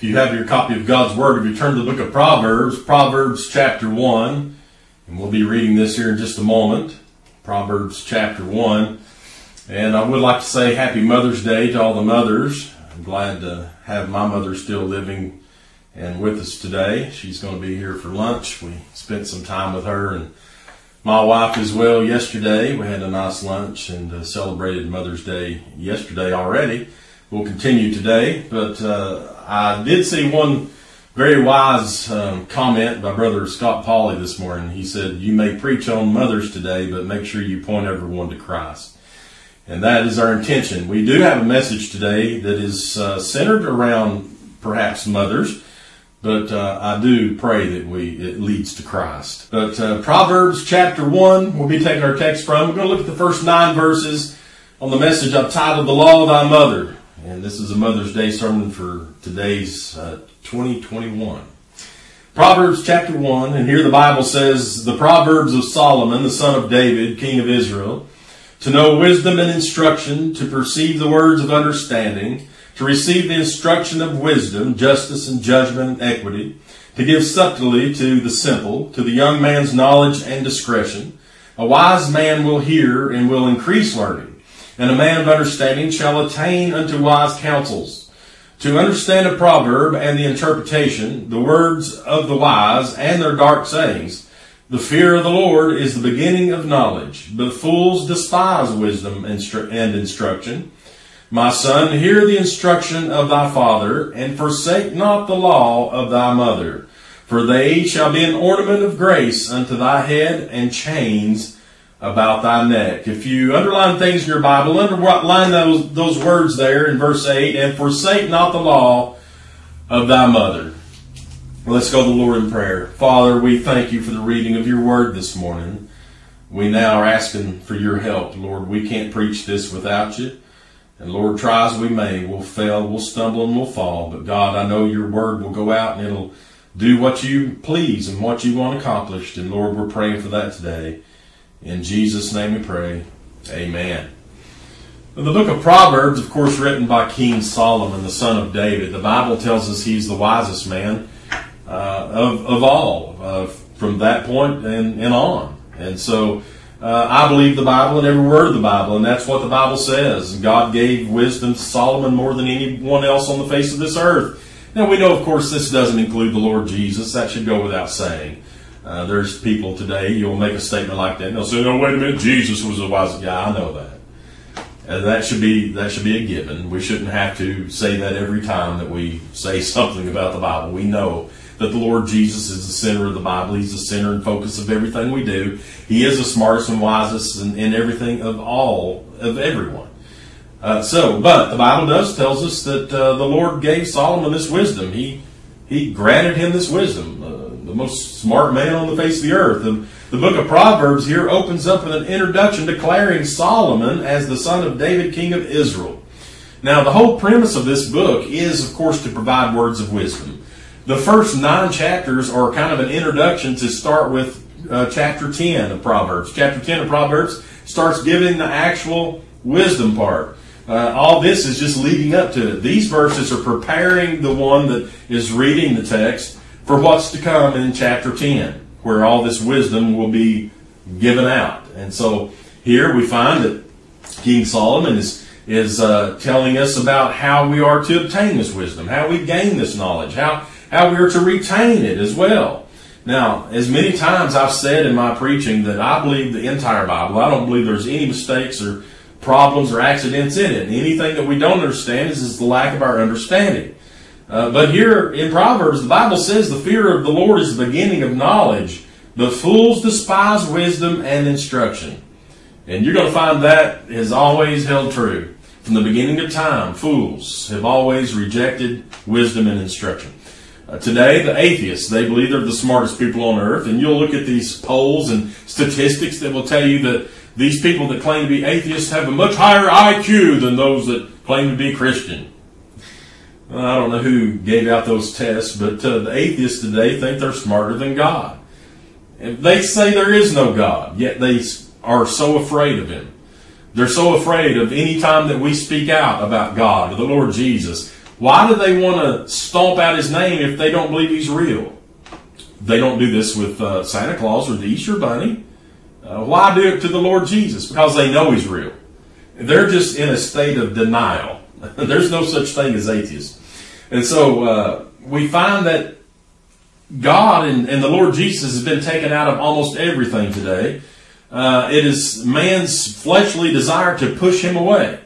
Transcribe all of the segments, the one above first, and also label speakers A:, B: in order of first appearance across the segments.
A: If you have your copy of God's Word, if you turn to the book of Proverbs, Proverbs chapter 1, and we'll be reading this here in just a moment. Proverbs chapter 1. And I would like to say happy Mother's Day to all the mothers. I'm glad to have my mother still living and with us today. She's going to be here for lunch. We spent some time with her and my wife as well yesterday. We had a nice lunch and uh, celebrated Mother's Day yesterday already. We'll continue today, but uh, I did see one very wise um, comment by Brother Scott Pauley this morning. He said, You may preach on mothers today, but make sure you point everyone to Christ. And that is our intention. We do have a message today that is uh, centered around perhaps mothers, but uh, I do pray that we it leads to Christ. But uh, Proverbs chapter 1, we'll be taking our text from. We're going to look at the first nine verses on the message I've titled The Law of Thy Mother. And this is a Mother's Day sermon for today's uh, 2021. Proverbs chapter 1, and here the Bible says, The Proverbs of Solomon, the son of David, king of Israel, to know wisdom and instruction, to perceive the words of understanding, to receive the instruction of wisdom, justice and judgment and equity, to give subtlety to the simple, to the young man's knowledge and discretion. A wise man will hear and will increase learning and a man of understanding shall attain unto wise counsels. To understand a proverb and the interpretation, the words of the wise and their dark sayings, the fear of the Lord is the beginning of knowledge, but fools despise wisdom and instruction. My son, hear the instruction of thy father, and forsake not the law of thy mother, for they shall be an ornament of grace unto thy head and chains about thy neck. If you underline things in your Bible, underline those, those words there in verse 8, and forsake not the law of thy mother. let's go to the Lord in prayer. Father, we thank you for the reading of your word this morning. We now are asking for your help, Lord. We can't preach this without you. And Lord, try as we may, we'll fail, we'll stumble, and we'll fall. But God, I know your word will go out and it'll do what you please and what you want accomplished. And Lord, we're praying for that today. In Jesus' name we pray. Amen. The book of Proverbs, of course, written by King Solomon, the son of David. The Bible tells us he's the wisest man uh, of, of all uh, from that point and, and on. And so uh, I believe the Bible and every word of the Bible, and that's what the Bible says. God gave wisdom to Solomon more than anyone else on the face of this earth. Now we know, of course, this doesn't include the Lord Jesus. That should go without saying. Uh, there's people today, you'll make a statement like that, and they'll say, no, wait a minute, Jesus was a wise guy. I know that. And that should be that should be a given. We shouldn't have to say that every time that we say something about the Bible. We know that the Lord Jesus is the center of the Bible. He's the center and focus of everything we do. He is the smartest and wisest in, in everything of all of everyone. Uh, so, but the Bible does tells us that uh, the Lord gave Solomon this wisdom. He he granted him this wisdom. The most smart man on the face of the earth. And the book of Proverbs here opens up with an introduction declaring Solomon as the son of David, king of Israel. Now, the whole premise of this book is, of course, to provide words of wisdom. The first nine chapters are kind of an introduction to start with uh, chapter 10 of Proverbs. Chapter 10 of Proverbs starts giving the actual wisdom part. Uh, all this is just leading up to it. These verses are preparing the one that is reading the text for what's to come in chapter 10, where all this wisdom will be given out. And so here we find that King Solomon is, is uh, telling us about how we are to obtain this wisdom, how we gain this knowledge, how, how we are to retain it as well. Now, as many times I've said in my preaching that I believe the entire Bible, I don't believe there's any mistakes or problems or accidents in it. anything that we don't understand is, is the lack of our understanding. Uh, but here in Proverbs, the Bible says the fear of the Lord is the beginning of knowledge, The fools despise wisdom and instruction. And you're going to find that has always held true. From the beginning of time, fools have always rejected wisdom and instruction. Uh, today, the atheists, they believe they're the smartest people on earth, and you'll look at these polls and statistics that will tell you that these people that claim to be atheists have a much higher IQ than those that claim to be Christian. I don't know who gave out those tests, but uh, the atheists today think they're smarter than God. And they say there is no God, yet they are so afraid of Him. They're so afraid of any time that we speak out about God or the Lord Jesus. Why do they want to stomp out his name if they don't believe he's real? They don't do this with uh, Santa Claus or the Easter Bunny. Uh, why do it to the Lord Jesus? Because they know he's real. They're just in a state of denial. There's no such thing as atheists. And so uh, we find that God and, and, the Lord Jesus has been taken out of almost everything today. Uh, it is man's fleshly desire to push him away.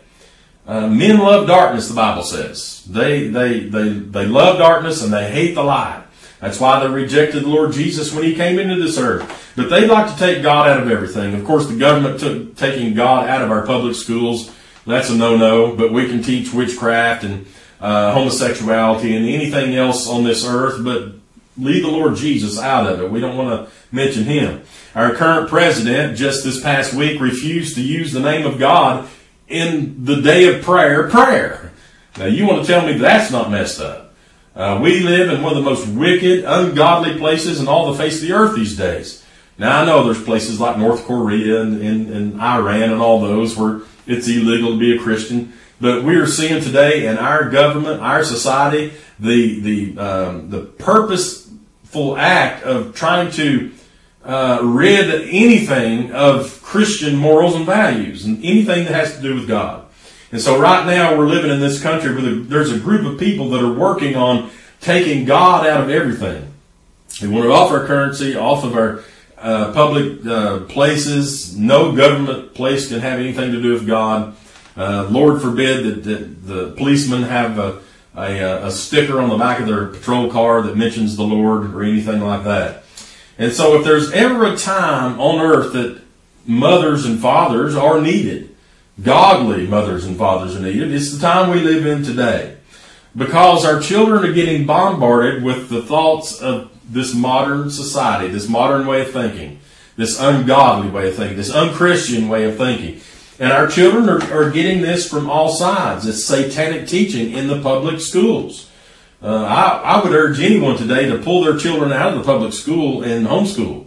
A: Uh, men love darkness, the Bible says. They, they, they, they love darkness and they hate the light. That's why they rejected the Lord Jesus when he came into this earth. But they'd like to take God out of everything. Of course, the government took taking God out of our public schools. That's a no-no. But we can teach witchcraft and uh, homosexuality and anything else on this earth, but leave the Lord Jesus out of it. We don't want to mention him. Our current president just this past week refused to use the name of God in the day of prayer, prayer. Now you want to tell me that's not messed up. Uh, we live in one of the most wicked, ungodly places in all the face of the earth these days. Now I know there's places like North Korea and, and, and Iran and all those where it's illegal to be a Christian. But we are seeing today in our government, our society, the the um, the purposeful act of trying to uh, rid anything of Christian morals and values and anything that has to do with God. And so right now we're living in this country where there's a group of people that are working on taking God out of everything. They want it off our currency, off of our uh, public uh, places. No government place can have anything to do with God. Uh, Lord forbid that, that, the policemen have a, a, a sticker on the back of their patrol car that mentions the Lord or anything like that. And so if there's ever a time on earth that mothers and fathers are needed, godly mothers and fathers are needed, it's the time we live in today. Because our children are getting bombarded with the thoughts of this modern society, this modern way of thinking, this ungodly way of thinking, this unchristian way of thinking. And our children are, are getting this from all sides. It's satanic teaching in the public schools. Uh, I, I, would urge anyone today to pull their children out of the public school and homeschool.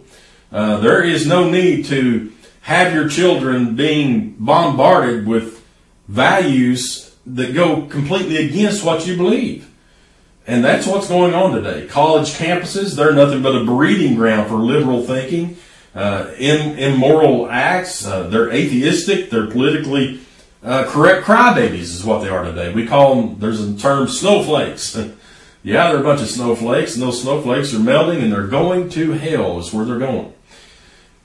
A: Uh, there is no need to have your children being bombarded with values that go completely against what you believe. And that's what's going on today. College campuses, they're nothing but a breeding ground for liberal thinking, uh, immoral acts. Uh, they're atheistic. They're politically uh, correct crybabies is what they are today. We call them, there's a term, snowflakes. Yeah, they're a bunch of snowflakes, and those snowflakes are melting and they're going to hell, is where they're going.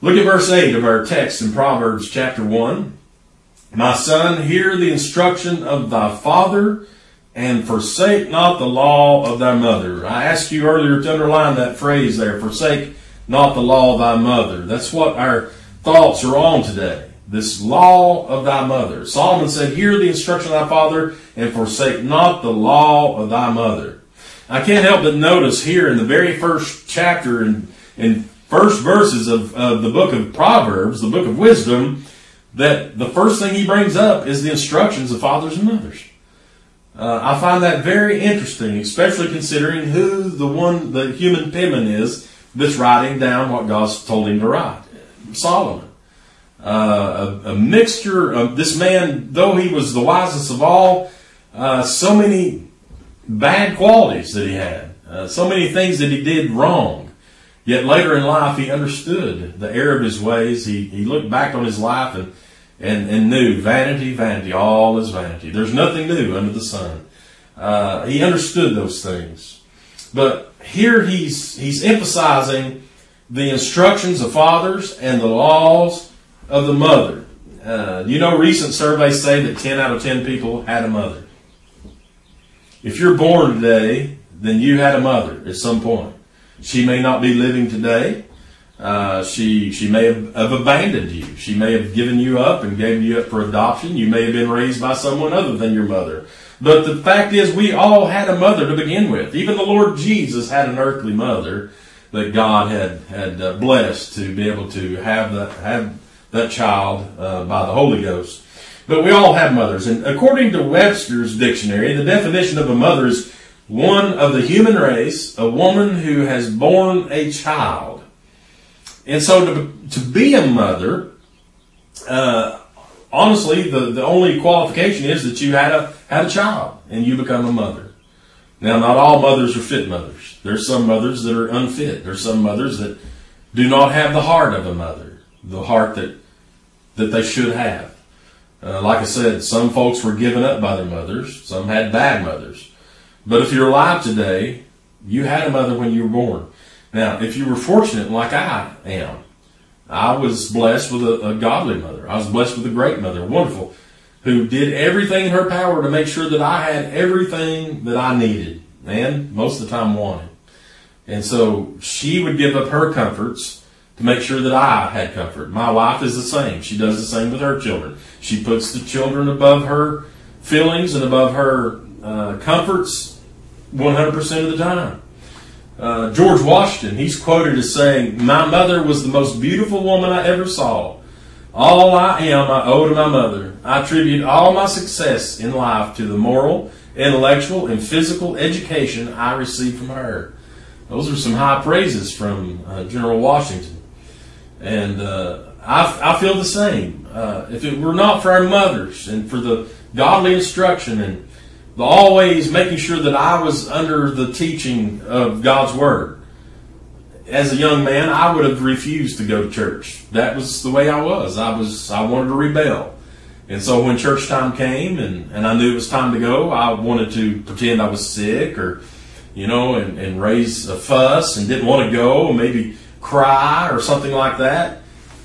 A: Look at verse 8 of our text in Proverbs chapter 1. My son, hear the instruction of thy father, and forsake not the law of thy mother. I asked you earlier to underline that phrase there, forsake not the law of thy mother. That's what our thoughts are on today. This law of thy mother. Solomon said, Hear the instruction of thy father, and forsake not the law of thy mother. I can't help but notice here in the very first chapter and in first verses of, of the book of Proverbs, the book of wisdom, that the first thing he brings up is the instructions of fathers and mothers. Uh, I find that very interesting, especially considering who the one, the human penman is that's writing down what God's told him to write. Solomon. Uh, a, a, mixture of this man, though he was the wisest of all, uh, so many bad qualities that he had, uh, so many things that he did wrong. Yet later in life, he understood the error of his ways. He, he looked back on his life and, and, and knew vanity, vanity, all is vanity. There's nothing new under the sun. Uh, he understood those things. But here he's, he's emphasizing the instructions of fathers and the laws of the mother. Uh, you know, recent surveys say that 10 out of 10 people had a mother. If you're born today, then you had a mother at some point. She may not be living today. Uh, she she may have, have, abandoned you. She may have given you up and gave you up for adoption. You may have been raised by someone other than your mother. But the fact is, we all had a mother to begin with. Even the Lord Jesus had an earthly mother that God had had uh, blessed to be able to have that have that child uh, by the Holy Ghost. But we all have mothers. And according to Webster's dictionary, the definition of a mother is one of the human race, a woman who has borne a child. And so to, to be a mother, uh, honestly, the, the only qualification is that you had a, had a child and you become a mother. Now, not all mothers are fit mothers. There's some mothers that are unfit. There's some mothers that do not have the heart of a mother, the heart that that they should have. Uh, like I said, some folks were given up by their mothers. Some had bad mothers. But if you're alive today, you had a mother when you were born. Now, if you were fortunate, like I am, I was blessed with a, a godly mother. I was blessed with a great mother, wonderful, who did everything in her power to make sure that I had everything that I needed and most of the time wanted. And so she would give up her comforts to make sure that I had comfort. My wife is the same. She does the same with her children. She puts the children above her feelings and above her uh, comforts 100% of the time. Uh, George Washington, he's quoted as saying, My mother was the most beautiful woman I ever saw. All I am, I owe to my mother. I attribute all my success in life to the moral, intellectual, and physical education I received from her. Those are some high praises from uh, General Washington. And uh, I, I, feel the same. Uh, if it were not for our mothers and for the godly instruction and the always making sure that I was under the teaching of God's Word, as a young man, I would have refused to go to church. That was the way I was. I was I wanted to rebel. And so when church time came and, and I knew it was time to go, I wanted to pretend I was sick or, you know, and, and raise a fuss and didn't want to go, maybe cry or something like that.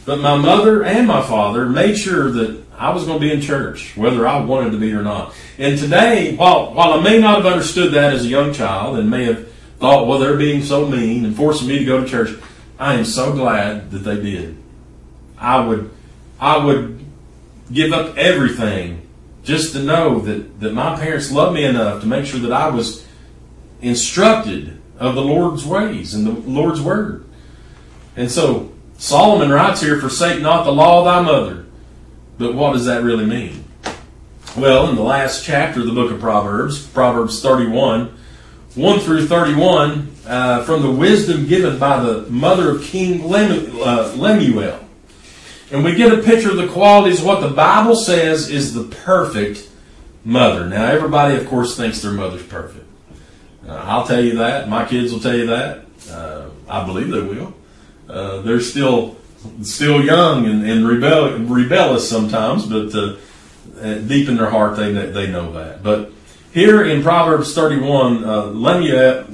A: But my mother and my father made sure that I was going to be in church, whether I wanted to be or not. And today, while, while I may not have understood that as a young child and may have thought, well, they're being so mean and forcing me to go to church, I am so glad that they did. I would, I would give up everything just to know that, that my parents loved me enough to make sure that I was instructed of the Lord's ways and the Lord's word. And so Solomon writes here, forsake not the law of thy mother. But what does that really mean? Well, in the last chapter of the book of Proverbs, Proverbs 31, 1 through 31, uh, from the wisdom given by the mother of King uh, Lemuel. And we get a picture of the qualities what the Bible says is the perfect mother. Now, everybody, of course, thinks their mother's perfect. Uh, I'll tell you that. My kids will tell you that. Uh, I believe they will. Uh, they're still still young and, and rebel, rebellious sometimes, but uh, deep in their heart, they they know that. But here in Proverbs 31, uh, Lemuel,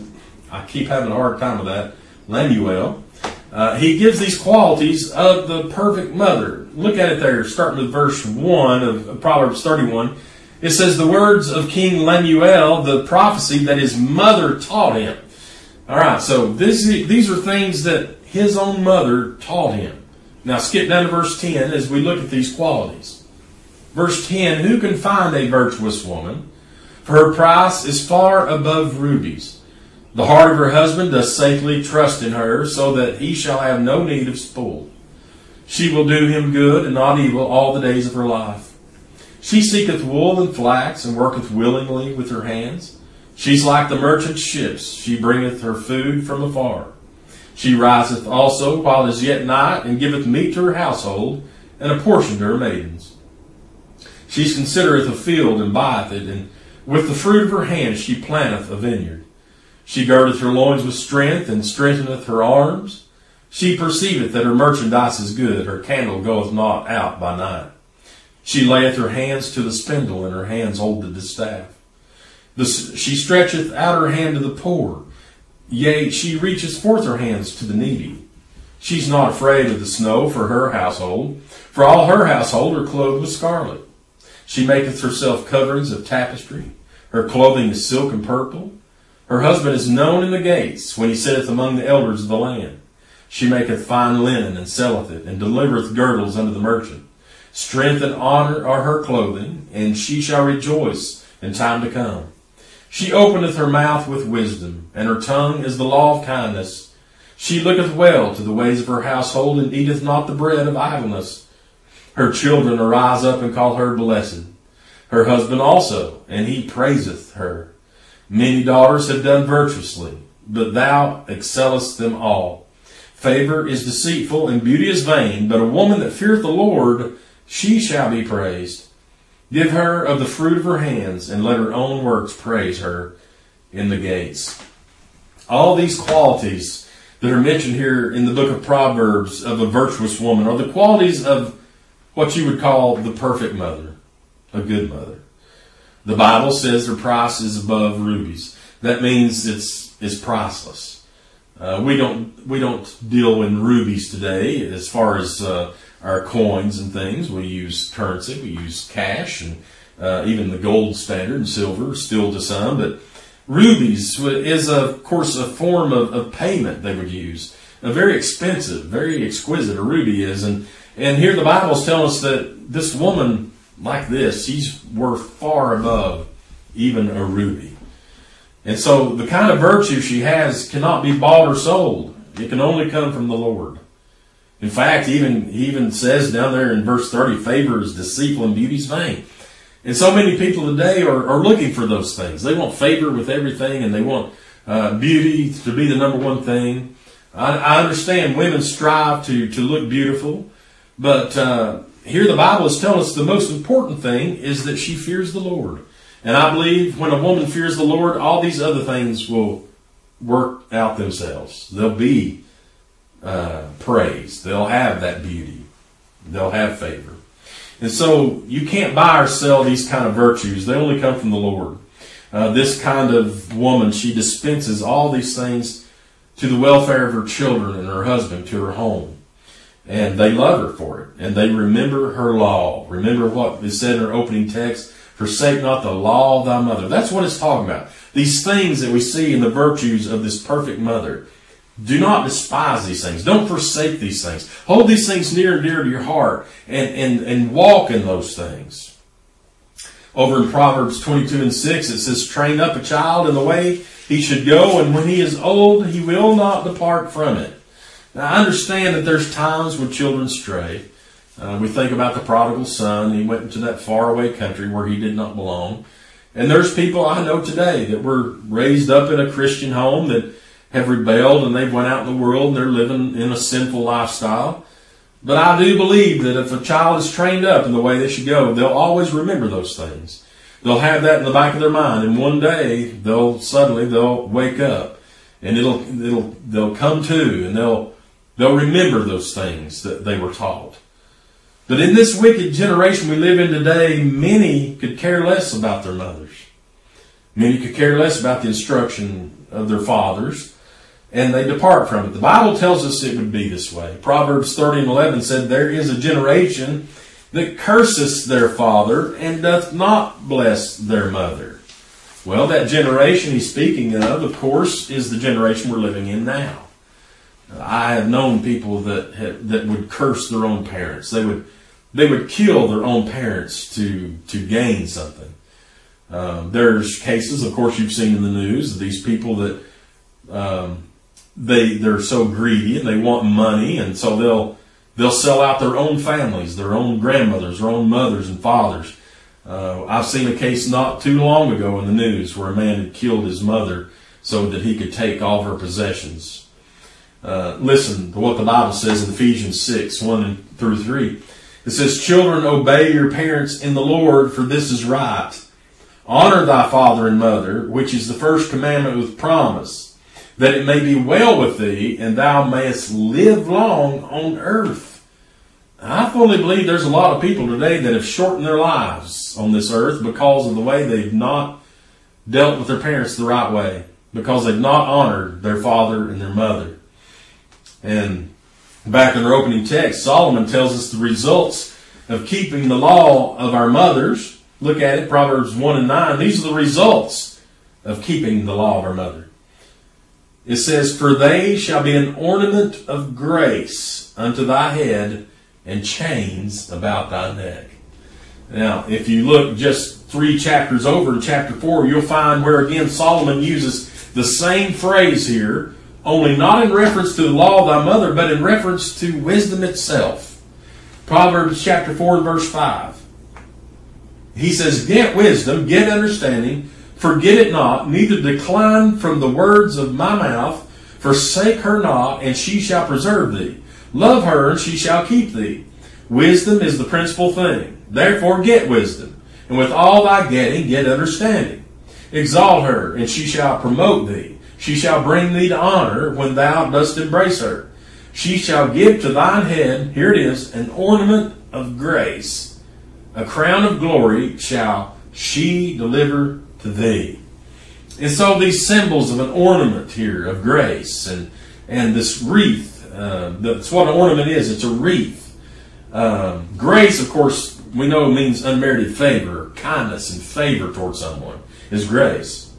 A: I keep having a hard time with that, Lemuel, uh, he gives these qualities of the perfect mother. Look at it there, starting with verse 1 of Proverbs 31. It says, The words of King Lemuel, the prophecy that his mother taught him. All right, so this, these are things that his own mother taught him. Now skip down to verse 10 as we look at these qualities. Verse 10 Who can find a virtuous woman? For her price is far above rubies. The heart of her husband does safely trust in her, so that he shall have no need of spoil. She will do him good and not evil all the days of her life. She seeketh wool and flax, and worketh willingly with her hands. She's like the merchant ships, she bringeth her food from afar. She riseth also while it is yet night, and giveth meat to her household, and a portion to her maidens. She considereth a field, and buyeth it, and with the fruit of her hands she planteth a vineyard. She girdeth her loins with strength, and strengtheneth her arms. She perceiveth that her merchandise is good, her candle goeth not out by night. She layeth her hands to the spindle, and her hands hold the distaff. She stretcheth out her hand to the poor, yea, she reaches forth her hands to the needy. She's not afraid of the snow for her household, for all her household are clothed with scarlet. She maketh herself coverings of tapestry. Her clothing is silk and purple. Her husband is known in the gates when he sitteth among the elders of the land. She maketh fine linen and selleth it, and delivereth girdles unto the merchant. Strength and honor are her clothing, and she shall rejoice in time to come. She openeth her mouth with wisdom, and her tongue is the law of kindness. She looketh well to the ways of her household, and eateth not the bread of idleness. Her children arise up and call her blessed. Her husband also, and he praiseth her. Many daughters have done virtuously, but thou excellest them all. Favor is deceitful and beauty is vain, but a woman that feareth the Lord, she shall be praised. Give her of the fruit of her hands, and let her own works praise her. in the gates. All these qualities that are mentioned here in the book of Proverbs of a virtuous woman are the qualities of what you would call the perfect mother, a good mother. The Bible says her price is above rubies. That means it's it's priceless. Uh, we don't we don't deal in rubies today as far as uh, our coins and things. We use currency, we use cash, and uh, even the gold standard and silver still to some. But rubies is of course a form of, of payment they would use. A very expensive, very exquisite a ruby is, and and here the Bible is telling us that this woman like this, she's worth far above even a ruby. And so the kind of virtue she has cannot be bought or sold. It can only come from the Lord. In fact, even he even says down there in verse 30, favor is deceitful and beauty's vain. And so many people today are, are looking for those things. They want favor with everything and they want uh, beauty to be the number one thing. I, I, understand women strive to, to look beautiful, but uh, here the Bible is telling us the most important thing is that she fears the Lord. And I believe when a woman fears the Lord, all these other things will work out themselves. They'll be uh, praised. They'll have that beauty. They'll have favor. And so you can't buy or sell these kind of virtues. They only come from the Lord. Uh, this kind of woman, she dispenses all these things to the welfare of her children and her husband, to her home. And they love her for it. And they remember her law. Remember what is said in her opening text Forsake not the law of thy mother. That's what it's talking about. These things that we see in the virtues of this perfect mother. Do not despise these things. Don't forsake these things. Hold these things near and dear to your heart and, and, and walk in those things. Over in Proverbs 22 and 6, it says, Train up a child in the way he should go, and when he is old, he will not depart from it. Now, I understand that there's times when children stray. Uh, we think about the prodigal son. He went into that faraway country where he did not belong. And there's people I know today that were raised up in a Christian home that have rebelled and they've went out in the world and they're living in a sinful lifestyle. But I do believe that if a child is trained up in the way they should go, they'll always remember those things. They'll have that in the back of their mind, and one day they'll suddenly they'll wake up, and it'll it'll they'll come to, and they'll they'll remember those things that they were taught. But in this wicked generation we live in today, many could care less about their mothers. Many could care less about the instruction of their fathers, and they depart from it. The Bible tells us it would be this way. Proverbs 30 and 11 said, There is a generation that curses their father and doth not bless their mother. Well, that generation he's speaking of, of course, is the generation we're living in now. I have known people that that would curse their own parents. They would they would kill their own parents to to gain something. Um, there's cases, of course, you've seen in the news these people that um, they they're so greedy and they want money, and so they'll they'll sell out their own families, their own grandmothers, their own mothers and fathers. Uh, I've seen a case not too long ago in the news where a man had killed his mother so that he could take all of her possessions. Uh, listen to what the Bible says in Ephesians 6 1 through 3. It says, Children, obey your parents in the Lord, for this is right. Honor thy father and mother, which is the first commandment with promise, that it may be well with thee, and thou mayest live long on earth. I fully believe there's a lot of people today that have shortened their lives on this earth because of the way they've not dealt with their parents the right way, because they've not honored their father and their mother. And back in our opening text, Solomon tells us the results of keeping the law of our mothers. Look at it, Proverbs 1 and 9. These are the results of keeping the law of our mother. It says, For they shall be an ornament of grace unto thy head and chains about thy neck. Now, if you look just three chapters over in chapter 4, you'll find where again Solomon uses the same phrase here only not in reference to the law of thy mother, but in reference to wisdom itself. Proverbs chapter 4 verse 5. He says, Get wisdom, get understanding, forget it not, neither decline from the words of my mouth, forsake her not, and she shall preserve thee. Love her, and she shall keep thee. Wisdom is the principal thing. Therefore get wisdom, and with all thy getting, get understanding. exalt her, and she shall promote thee. She shall bring thee to honor when thou dost embrace her. She shall give to thine head, here it is, an ornament of grace. A crown of glory shall she deliver to thee. And so these symbols of an ornament here of grace and, and this wreath, uh, that's what an ornament is. It's a wreath. Um, grace, of course, we know means unmerited favor, kindness and favor towards someone is grace.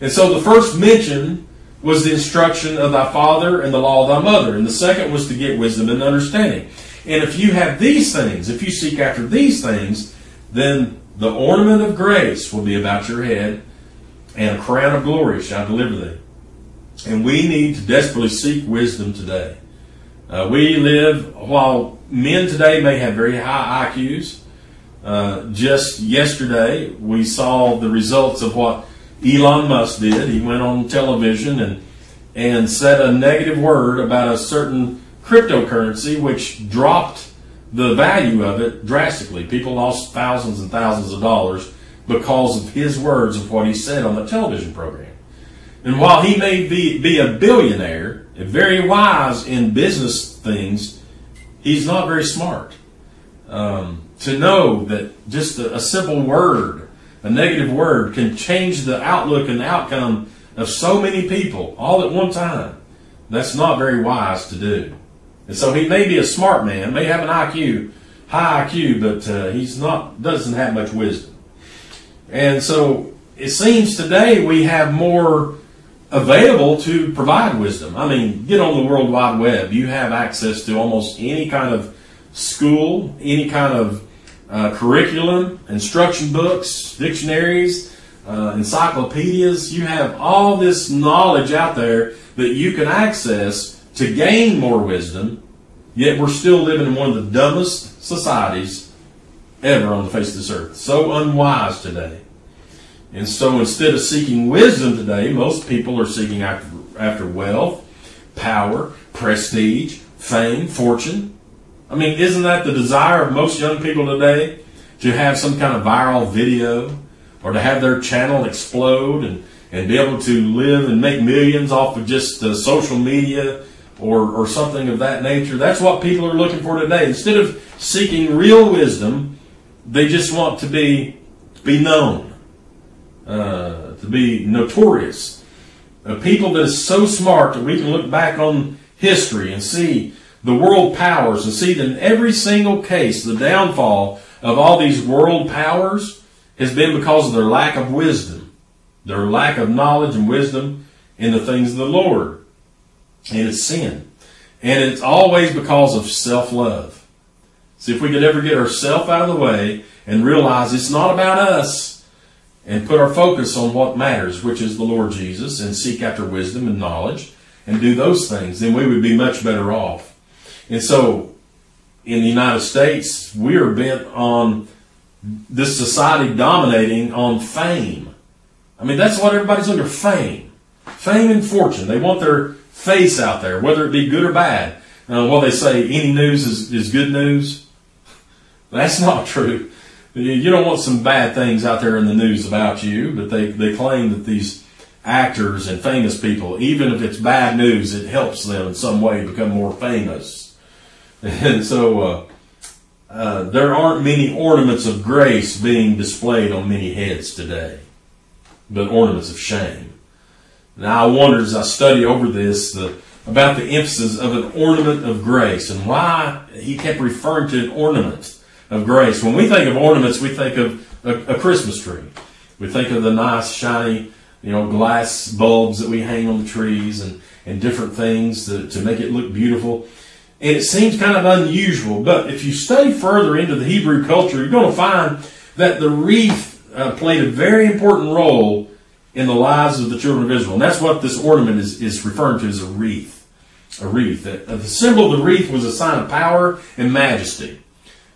A: And so the first mention was the instruction of thy father and the law of thy mother. And the second was to get wisdom and understanding. And if you have these things, if you seek after these things, then the ornament of grace will be about your head, and a crown of glory shall deliver thee. And we need to desperately seek wisdom today. Uh, we live, while men today may have very high IQs, uh, just yesterday we saw the results of what Elon Musk did. He went on television and and said a negative word about a certain cryptocurrency, which dropped the value of it drastically. People lost thousands and thousands of dollars because of his words of what he said on the television program. And while he may be, be a billionaire and very wise in business things, he's not very smart. Um, to know that just a, a simple word, a negative word, can change the outlook and outcome of so many people all at one time, that's not very wise to do. And so he may be a smart man, may have an IQ, high IQ, but uh, he's not doesn't have much wisdom. And so it seems today we have more available to provide wisdom. I mean, get on the World Wide Web. You have access to almost any kind of school, any kind of uh, curriculum, instruction books, dictionaries, uh, encyclopedias. You have all this knowledge out there that you can access to gain more wisdom, yet we're still living in one of the dumbest societies ever on the face of this earth. So unwise today. And so instead of seeking wisdom today, most people are seeking after, after wealth, power, prestige, fame, fortune. I mean, isn't that the desire of most young people today? To have some kind of viral video or to have their channel explode and, and be able to live and make millions off of just uh, social media or, or something of that nature. That's what people are looking for today. Instead of seeking real wisdom, they just want to be, be known, uh, to be notorious. A people that is so smart that we can look back on history and see the world powers and see that in every single case, the downfall of all these world powers has been because of their lack of wisdom, their lack of knowledge and wisdom in the things of the Lord. And it's sin. And it's always because of self love. See, if we could ever get ourselves out of the way and realize it's not about us and put our focus on what matters, which is the Lord Jesus, and seek after wisdom and knowledge and do those things, then we would be much better off. And so in the United States, we are bent on this society dominating on fame. I mean, that's what everybody's under fame. Fame and fortune. They want their face out there, whether it be good or bad. Uh, well, they say any news is, is good news. That's not true. You don't want some bad things out there in the news about you, but they, they claim that these actors and famous people, even if it's bad news, it helps them in some way become more famous. And so uh, uh, there aren't many ornaments of grace being displayed on many heads today, but ornaments of shame. Now I wonder as I study over this the, about the emphasis of an ornament of grace and why he kept referring to an ornament of grace. When we think of ornaments, we think of a, a Christmas tree. We think of the nice, shiny, you know, glass bulbs that we hang on the trees and, and different things to, to make it look beautiful. And it seems kind of unusual, but if you study further into the Hebrew culture, you're going to find that the wreath uh, played a very important role in the lives of the children of Israel. And that's what this ornament is, is referring to as a wreath. A wreath. The symbol of the wreath was a sign of power and majesty.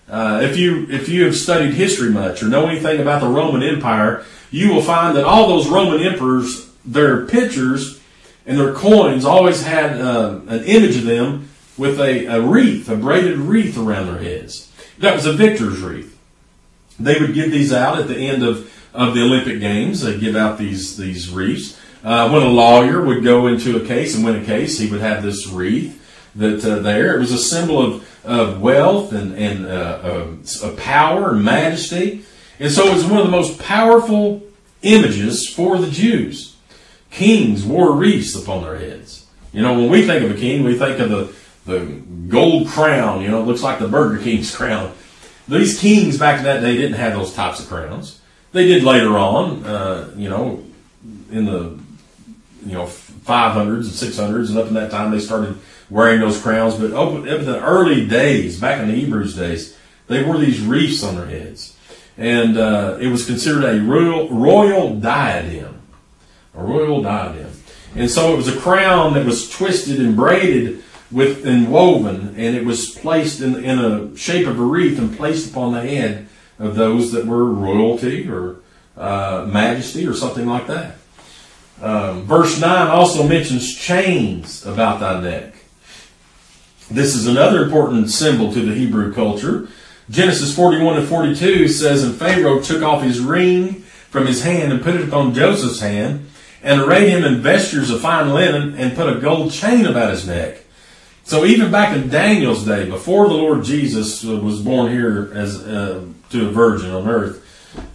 A: Uh, if you if you have studied history much or know anything about the Roman Empire, you will find that all those Roman emperors, their pictures and their coins always had uh, an image of them with a, a wreath, a braided wreath around their heads. That was a victor's wreath. They would give these out at the end of of the Olympic Games. They give out these these wreaths. Uh, when a lawyer would go into a case and win a case, he would have this wreath that uh, there. It was a symbol of, of wealth and, and uh, power and majesty. And so it was one of the most powerful images for the Jews. Kings wore wreaths upon their heads. You know, when we think of a king, we think of the, the gold crown. You know, it looks like the Burger King's crown. These kings back in that day didn't have those types of crowns. They did later on, uh, you know, in the you know 500s and 600s, and up in that time they started wearing those crowns. But up in the early days, back in the Hebrews days, they wore these wreaths on their heads, and uh, it was considered a royal royal diadem, a royal diadem. And so it was a crown that was twisted and braided with and woven, and it was placed in, in a shape of a wreath and placed upon the head of those that were royalty or uh, majesty or something like that. Um, verse 9 also mentions chains about thy neck. This is another important symbol to the Hebrew culture. Genesis 41 and 42 says, And Pharaoh took off his ring from his hand and put it upon Joseph's hand, and arrayed him in vestures of fine linen, and put a gold chain about his neck. So even back in Daniel's day, before the Lord Jesus was born here as uh, to a virgin on earth,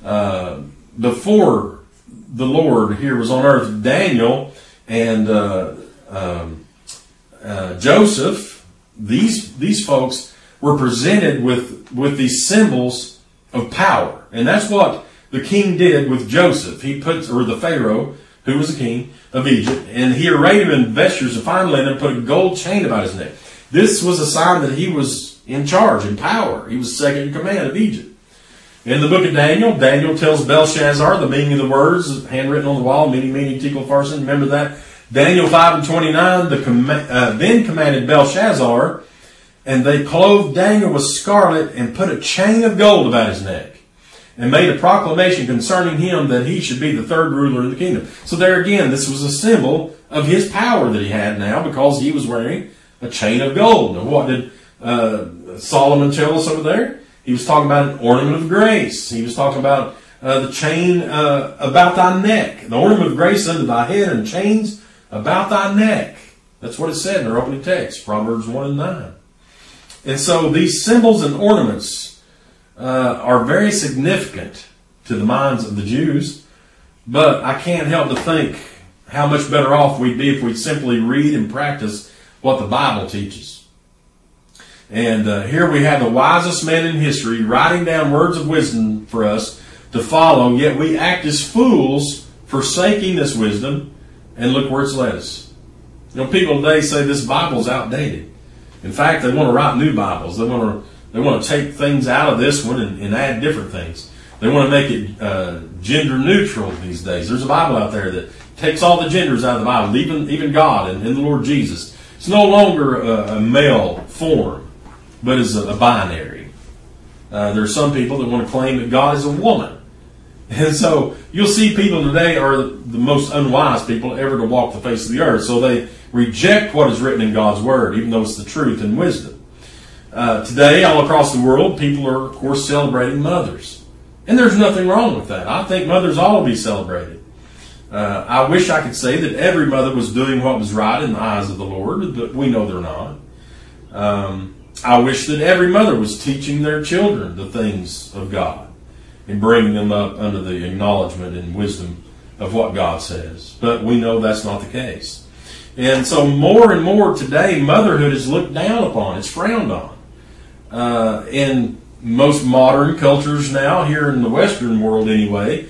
A: uh, before the Lord here was on earth, Daniel and uh, um, uh, Joseph, these these folks were presented with with these symbols of power, and that's what the king did with Joseph. He put or the Pharaoh who was the king of Egypt, and he arrayed him in vestures of fine linen and put a gold chain about his neck. This was a sign that he was in charge, in power. He was second in command of Egypt. In the book of Daniel, Daniel tells Belshazzar the meaning of the words handwritten on the wall, mene, tekel, parsin. Remember that? Daniel 5 and 29, the com- uh, then commanded Belshazzar, and they clothed Daniel with scarlet and put a chain of gold about his neck and made a proclamation concerning him that he should be the third ruler of the kingdom. So there again, this was a symbol of his power that he had now because he was wearing a chain of gold. Now what did uh, Solomon tell us over there? He was talking about an ornament of grace. He was talking about uh, the chain uh, about thy neck, the ornament of grace under thy head, and chains about thy neck. That's what it said in our opening text, Proverbs 1 and 9. And so these symbols and ornaments uh, are very significant to the minds of the Jews, but I can't help to think how much better off we'd be if we simply read and practice what the Bible teaches. And uh, here we have the wisest man in history writing down words of wisdom for us to follow, yet we act as fools forsaking this wisdom, and look where it's led us. You know, people today say this Bible's outdated. In fact, they want to write new Bibles. They want to they want to take things out of this one and, and add different things. They want to make it uh, gender neutral these days. There's a Bible out there that takes all the genders out of the Bible, even even God and, and the Lord Jesus. It's no longer a, a male form, but is a, binary. Uh, there are some people that want to claim that God is a woman. And so you'll see people today are the most unwise people ever to walk the face of the earth. So they reject what is written in God's Word, even though it's the truth and wisdom. Uh, today, all across the world, people are, of course, celebrating mothers. And there's nothing wrong with that. I think mothers ought to be celebrated. Uh, I wish I could say that every mother was doing what was right in the eyes of the Lord, but we know they're not. Um, I wish that every mother was teaching their children the things of God and bringing them up under the acknowledgement and wisdom of what God says. But we know that's not the case. And so more and more today, motherhood is looked down upon. It's frowned on uh, in most modern cultures now, here in the Western world anyway,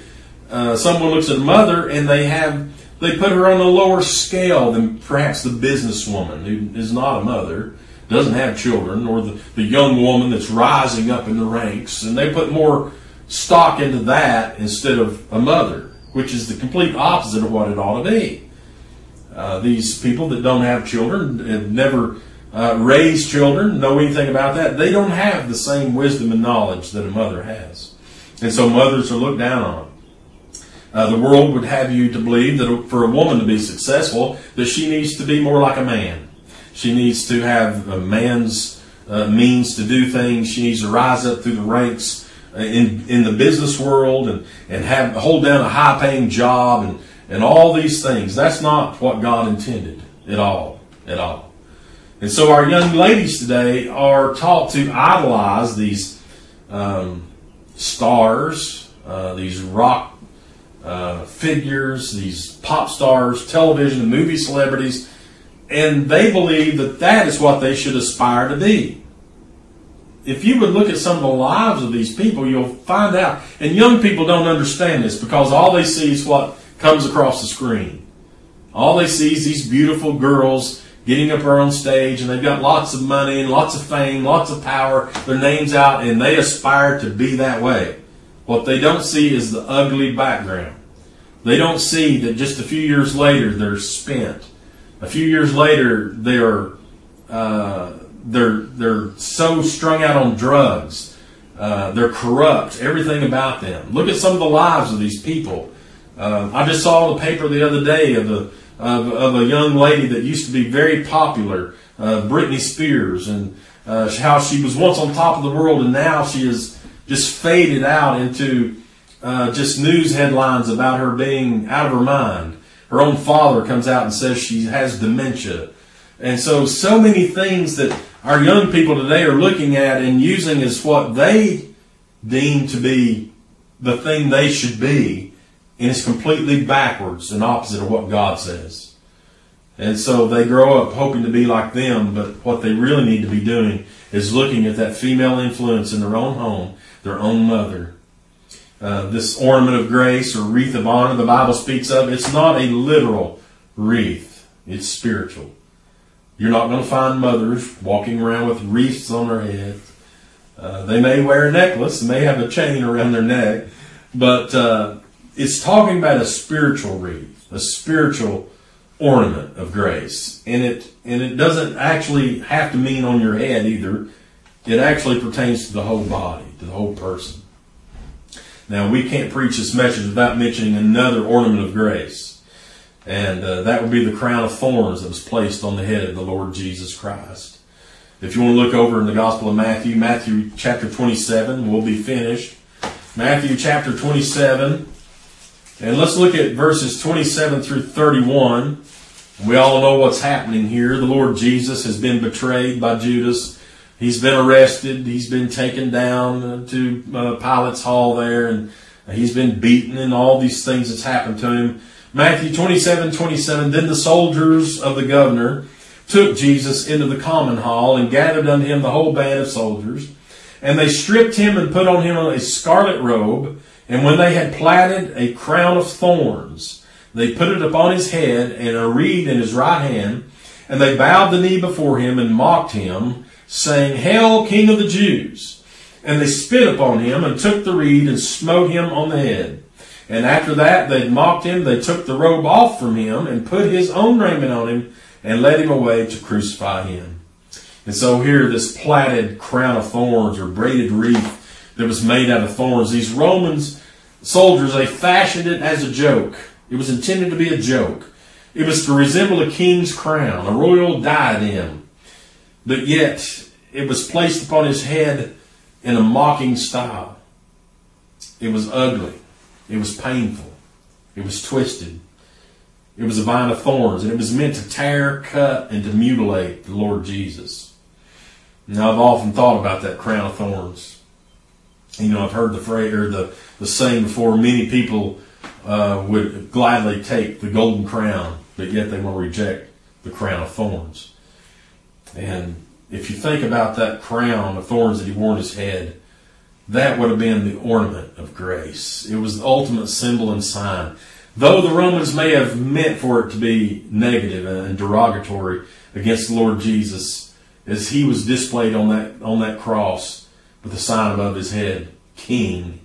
A: uh, someone looks at a mother and they have they put her on a lower scale than perhaps the businesswoman who is not a mother, doesn't have children, or the, the young woman that's rising up in the ranks, and they put more stock into that instead of a mother, which is the complete opposite of what it ought to be. Uh, these people that don't have children have never uh, raise children, know anything about that, they don't have the same wisdom and knowledge that a mother has. And so mothers are looked down on. Uh, the world would have you to believe that for a woman to be successful, that she needs to be more like a man. She needs to have a man's uh, means to do things. She needs to rise up through the ranks in in the business world and and have hold down a high paying job and and all these things. That's not what God intended at all, at all. And so our young ladies today are taught to idolize these um, stars, uh, these rock uh, figures, these pop stars, television and movie celebrities, and they believe that that is what they should aspire to be. If you would look at some of the lives of these people, you'll find out. And young people don't understand this because all they see is what comes across the screen. All they see is these beautiful girls getting up on stage and they've got lots of money and lots of fame, lots of power, their names out, and they aspire to be that way. What they don't see is the ugly background. They don't see that just a few years later they're spent. A few years later they're uh, they're they're so strung out on drugs. Uh, they're corrupt. Everything about them. Look at some of the lives of these people. Uh, I just saw the paper the other day of the of, of a young lady that used to be very popular, uh, Britney Spears, and uh, how she was once on top of the world and now she is just faded out into uh, just news headlines about her being out of her mind. Her own father comes out and says she has dementia. And so, so many things that our young people today are looking at and using as what they deem to be the thing they should be and it's completely backwards and opposite of what God says. And so they grow up hoping to be like them, but what they really need to be doing is looking at that female influence in their own home, their own mother. Uh, this ornament of grace or wreath of honor the Bible speaks of, it's not a literal wreath, it's spiritual. You're not going to find mothers walking around with wreaths on their head. Uh, they may wear a necklace, may have a chain around their neck, but uh, it's talking about a spiritual wreath, a spiritual ornament of grace. And it and it doesn't actually have to mean on your head either. It actually pertains to the whole body, to the whole person. Now we can't preach this message without mentioning another ornament of grace. And uh, that would be the crown of thorns that was placed on the head of the Lord Jesus Christ. If you want to look over in the Gospel of Matthew, Matthew chapter 27, we'll be finished. Matthew chapter 27, and let's look at verses 27 through 31. We all know what's happening here. The Lord Jesus has been betrayed by Judas. He's been arrested. He's been taken down to uh, Pilate's hall there, and he's been beaten, and all these things that's happened to him. Matthew 27, 27. Then the soldiers of the governor took Jesus into the common hall and gathered unto him the whole band of soldiers. And they stripped him and put on him a scarlet robe and when they had platted a crown of thorns, they put it upon his head and a reed in his right hand, and they bowed the knee before him and mocked him, saying, Hail, King of the Jews! And they spit upon him and took the reed and smote him on the head. And after that they mocked him, they took the robe off from him and put his own raiment on him and led him away to crucify him. And so here this plaited crown of thorns or braided wreath that was made out of thorns. These Romans soldiers, they fashioned it as a joke. It was intended to be a joke. It was to resemble a king's crown, a royal diadem. But yet, it was placed upon his head in a mocking style. It was ugly. It was painful. It was twisted. It was a vine of thorns, and it was meant to tear, cut, and to mutilate the Lord Jesus. Now, I've often thought about that crown of thorns. You know, I've heard the phrase or the, the saying before. Many people uh, would gladly take the golden crown, but yet they will reject the crown of thorns. And if you think about that crown of thorns that he wore on his head, that would have been the ornament of grace. It was the ultimate symbol and sign. Though the Romans may have meant for it to be negative and derogatory against the Lord Jesus, as he was displayed on that on that cross, with the sign above his head, King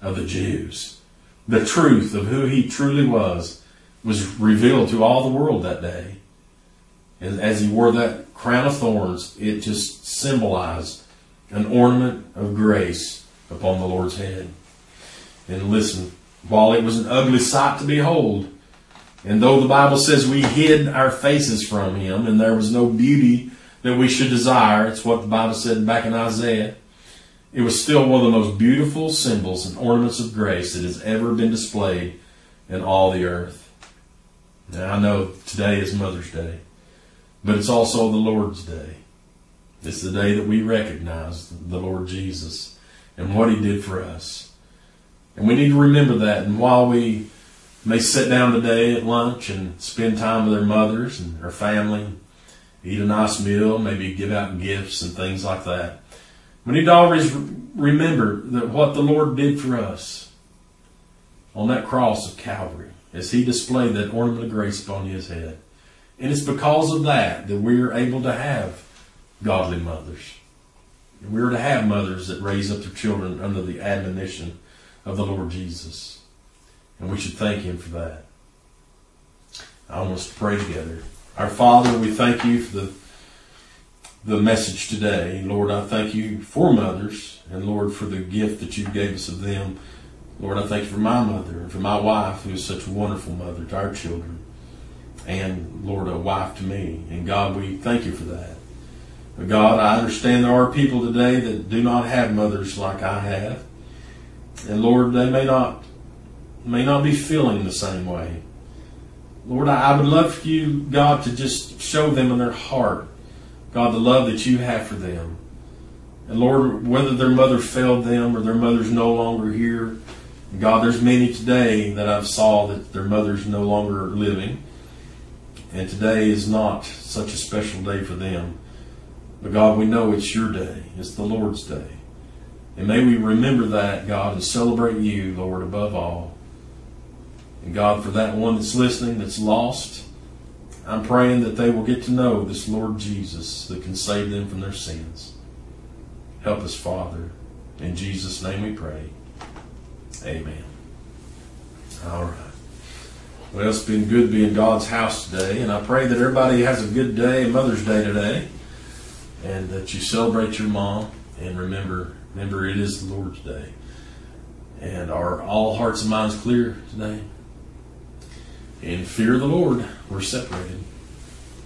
A: of the Jews. The truth of who he truly was was revealed to all the world that day. As he wore that crown of thorns, it just symbolized an ornament of grace upon the Lord's head. And listen, while it was an ugly sight to behold, and though the Bible says we hid our faces from him and there was no beauty that we should desire, it's what the Bible said back in Isaiah, it was still one of the most beautiful symbols and ornaments of grace that has ever been displayed in all the earth. Now, I know today is Mother's Day, but it's also the Lord's Day. It's the day that we recognize the Lord Jesus and what He did for us. And we need to remember that. And while we may sit down today at lunch and spend time with their mothers and their family, eat a nice meal, maybe give out gifts and things like that, we need to always remember that what the Lord did for us on that cross of Calvary as He displayed that ornament of grace upon His head. And it's because of that that we're able to have godly mothers. We're to have mothers that raise up their children under the admonition of the Lord Jesus. And we should thank Him for that. I want us to pray together. Our Father, we thank you for the the message today. Lord, I thank you for mothers and Lord for the gift that you gave us of them. Lord, I thank you for my mother and for my wife who is such a wonderful mother to our children. And Lord, a wife to me. And God, we thank you for that. But God, I understand there are people today that do not have mothers like I have. And Lord, they may not may not be feeling the same way. Lord, I would love for you, God, to just show them in their heart God, the love that you have for them. And Lord, whether their mother failed them or their mother's no longer here, God, there's many today that I've saw that their mother's no longer living. And today is not such a special day for them. But God, we know it's your day. It's the Lord's day. And may we remember that, God, and celebrate you, Lord, above all. And God, for that one that's listening, that's lost, I'm praying that they will get to know this Lord Jesus that can save them from their sins. Help us, Father. In Jesus' name we pray. Amen. All right. Well, it's been good being God's house today, and I pray that everybody has a good day, Mother's Day today, and that you celebrate your mom. And remember, remember, it is the Lord's Day. And are all hearts and minds clear today? In fear of the Lord, we're separated.